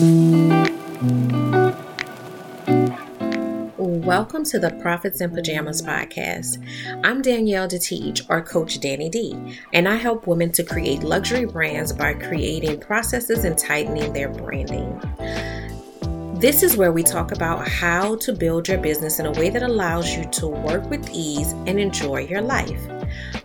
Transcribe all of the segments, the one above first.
Welcome to the Profits in Pajamas podcast. I'm Danielle Detiege, or Coach Danni D, and I help women to create luxury brands by creating processes and tightening their branding. This is where we talk about how to build your business in a way that allows you to work with ease and enjoy your life.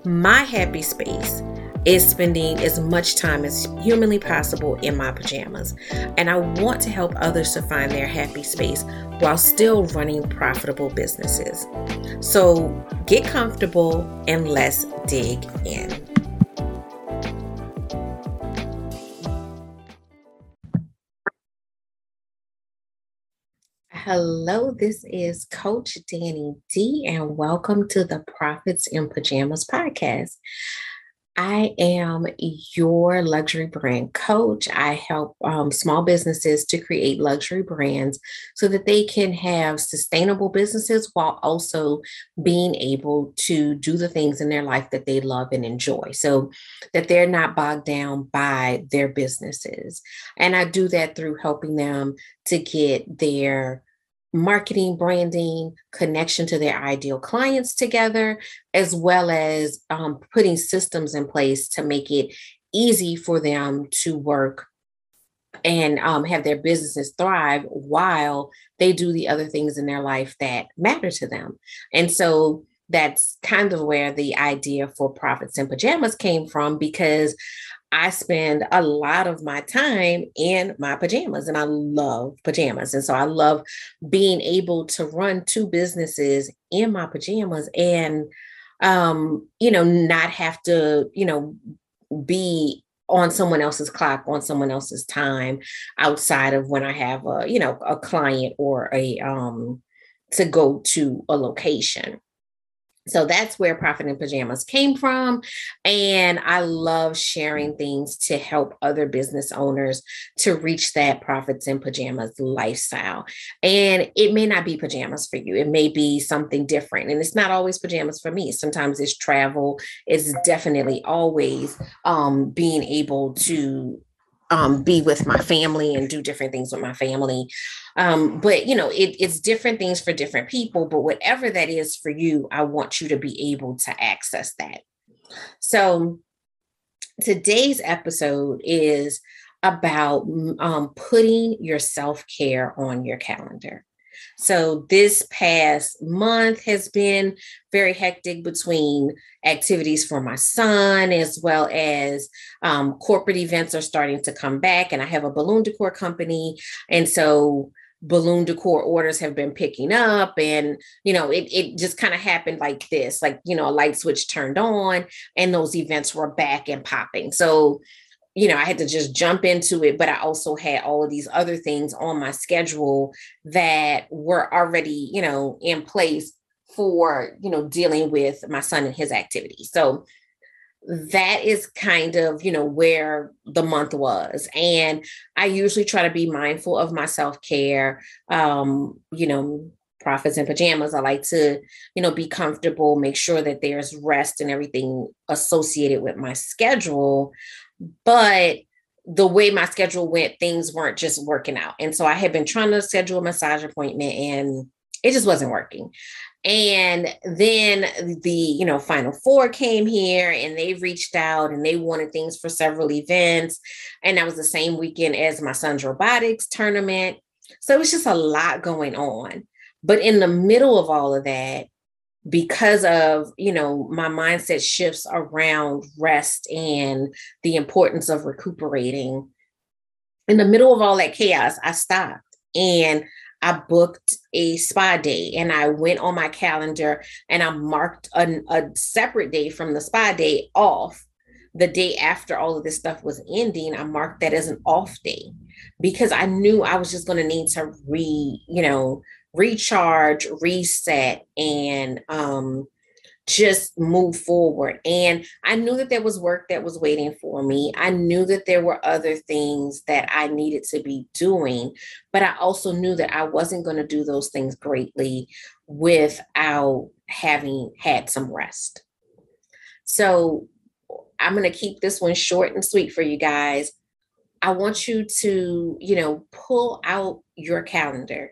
My happy space is spending as much time as humanly possible in my pajamas. And I want to help others to find their happy space while still running profitable businesses. So get comfortable and let's dig in. Hello, this is Coach Danni D, and welcome to the Profits in Pajamas podcast. I am your luxury brand coach. I help um, small businesses to create luxury brands so that they can have sustainable businesses while also being able to do the things in their life that they love and enjoy so that they're not bogged down by their businesses. And I do that through helping them to get their marketing, branding, connection to their ideal clients together, as well as um, putting systems in place to make it easy for them to work and um, have their businesses thrive while they do the other things in their life that matter to them. And so that's kind of where the idea for Profits in Pajamas came from because I spend a lot of my time in my pajamas and I love pajamas. And so I love being able to run two businesses in my pajamas and, um, you know, not have to, you know, be on someone else's clock on someone else's time outside of when I have a, you know, a client or a, um, to go to a location. So that's where Profit in Pajamas came from. And I love sharing things to help other business owners to reach that Profits in Pajamas lifestyle. And it may not be pajamas for you, it may be something different. And it's not always pajamas for me. Sometimes it's travel, it's definitely always um, being able to um, be with my family and do different things with my family. Um, but you know, it, it's different things for different people. But whatever that is for you, I want you to be able to access that. So today's episode is about um, putting your self care on your calendar. So this past month has been very hectic between activities for my son as well as um, corporate events are starting to come back. And I have a balloon decor company. And so balloon decor orders have been picking up and you know it, it just kind of happened like this like you know a light switch turned on and those events were back and popping so you know, I had to just jump into it, but I also had all of these other things on my schedule that were already, you know, in place for, you know, dealing with my son and his activities. So that is kind of, you know, where the month was. And I usually try to be mindful of my self care. Um, you know, profits and pajamas. I like to, you know, be comfortable, make sure that there's rest and everything associated with my schedule. But the way my schedule went, things weren't just working out. And so I had been trying to schedule a massage appointment and it just wasn't working. And then the, you know, Final Four came here and they reached out and they wanted things for several events. And that was the same weekend as my son's robotics tournament. So it was just a lot going on. But in the middle of all of that, because of you know my mindset shifts around rest and the importance of recuperating in the middle of all that chaos i stopped and i booked a spa day and i went on my calendar and i marked a, a separate day from the spa day off. The day after all of this stuff was ending i marked that as an off day because i knew i was just going to need to re you know recharge, reset, and um, just move forward. And I knew that there was work that was waiting for me. I knew that there were other things that I needed to be doing, but I also knew that I wasn't going to do those things greatly without having had some rest. So I'm going to keep this one short and sweet for you guys. I want you to, you know, pull out your calendar.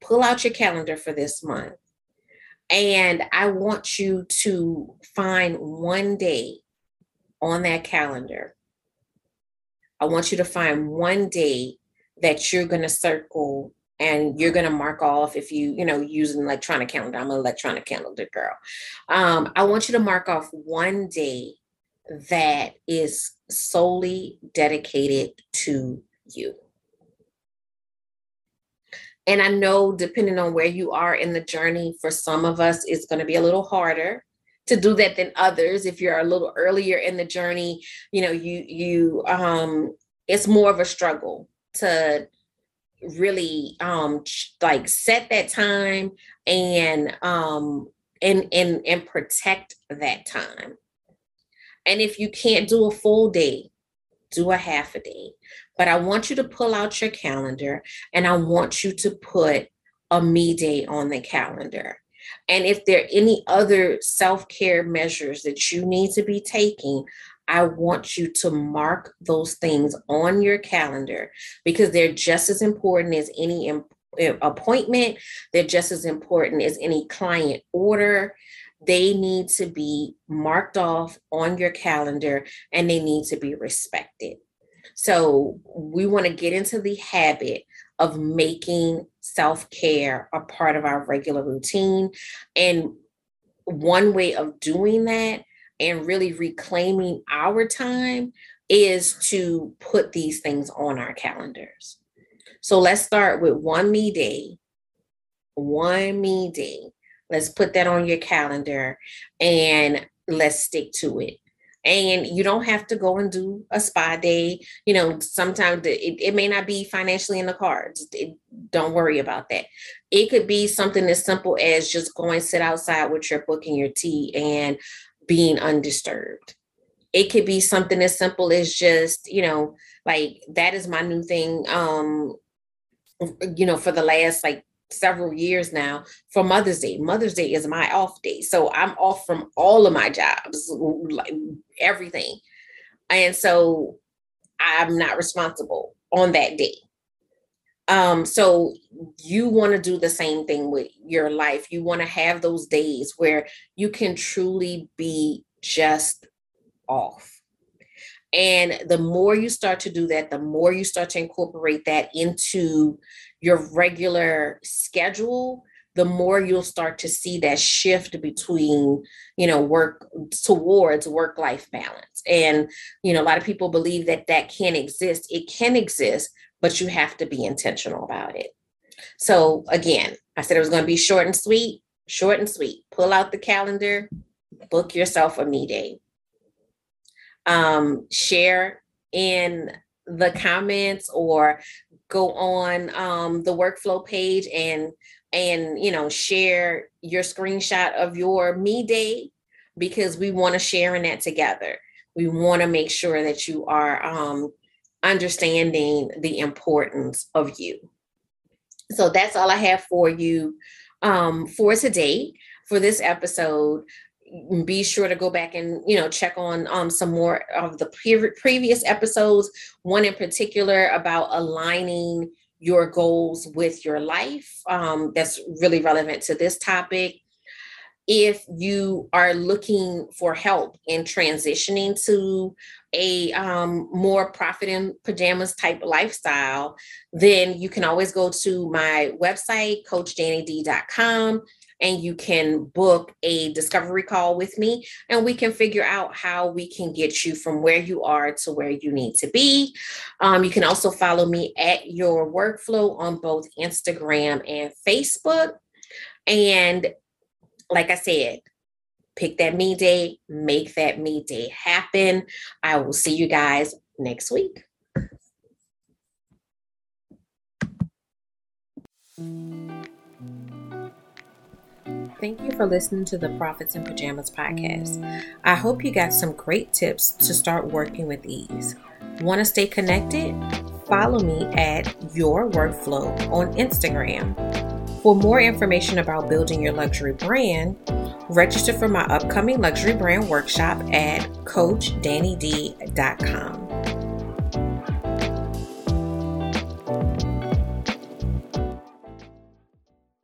Pull out your calendar for this month. And I want you to find one day on that calendar. I want you to find one day that you're going to circle and you're going to mark off if you you know use an electronic calendar i'm an electronic calendar girl um, i want you to mark off one day that is solely dedicated to you and i know depending on where you are in the journey for some of us it's going to be a little harder to do that than others. If you're a little earlier in the journey you know you you um it's more of a struggle to really um like set that time and um and and and protect that time. And if you can't do a full day do a half a day but i want you to pull out your calendar and i want you to put a me day on the calendar and if there are any other self-care measures that you need to be taking I want you to mark those things on your calendar because they're just as important as any eh, appointment. They're just as important as any client order. They need to be marked off on your calendar and they need to be respected. So, we want to get into the habit of making self care a part of our regular routine. And one way of doing that and really reclaiming our time is to put these things on our calendars. So let's start with one me day. One me day. Let's put that on your calendar and let's stick to it. And you don't have to go and do a spa day. You know, sometimes it, it may not be financially in the cards. It, don't worry about that. It could be something as simple as just going sit outside with your book and your tea and being undisturbed. It could be something as simple as just, you know, like that is my new thing. Um, you know, for the last like several years now for Mother's Day. Mother's Day is my off day. So I'm off from all of my jobs, like everything. And so I'm not responsible on that day. Um, so you want to do the same thing with your life. You want to have those days where you can truly be just off. And the more you start to do that, the more you start to incorporate that into your regular schedule, the more you'll start to see that shift between, you know, work towards work life balance. And, you know, a lot of people believe that that can't exist. It can exist, but you have to be intentional about it. So again, I said it was going to be short and sweet, short and sweet. Pull out the calendar, book yourself a me day. Um, share in the comments or go on um, the workflow page and and you know share your screenshot of your me day because we want to share in that together we want to make sure that you are um, understanding the importance of you. So that's all I have for you um, for today for this episode. Be sure to go back and you know check on um, some more of the pre- previous episodes. One in particular about aligning your goals with your life. Um, that's really relevant to this topic if you are looking for help in transitioning to a um, more profit in pajamas type lifestyle, then you can always go to my website, coachdannid.com, and you can book a discovery call with me and we can figure out how we can get you from where you are to where you need to be. Um, you can also follow me at your workflow on both Instagram and Facebook. And like I said, pick that me day, make that me day happen. I will see you guys next week. Thank you for listening to the Profits in Pajamas podcast. I hope you got some great tips to start working with ease. Want to stay connected? Follow me at Your Workflow on Instagram. For more information about building your luxury brand, register for my upcoming luxury brand workshop at CoachDanniD.com.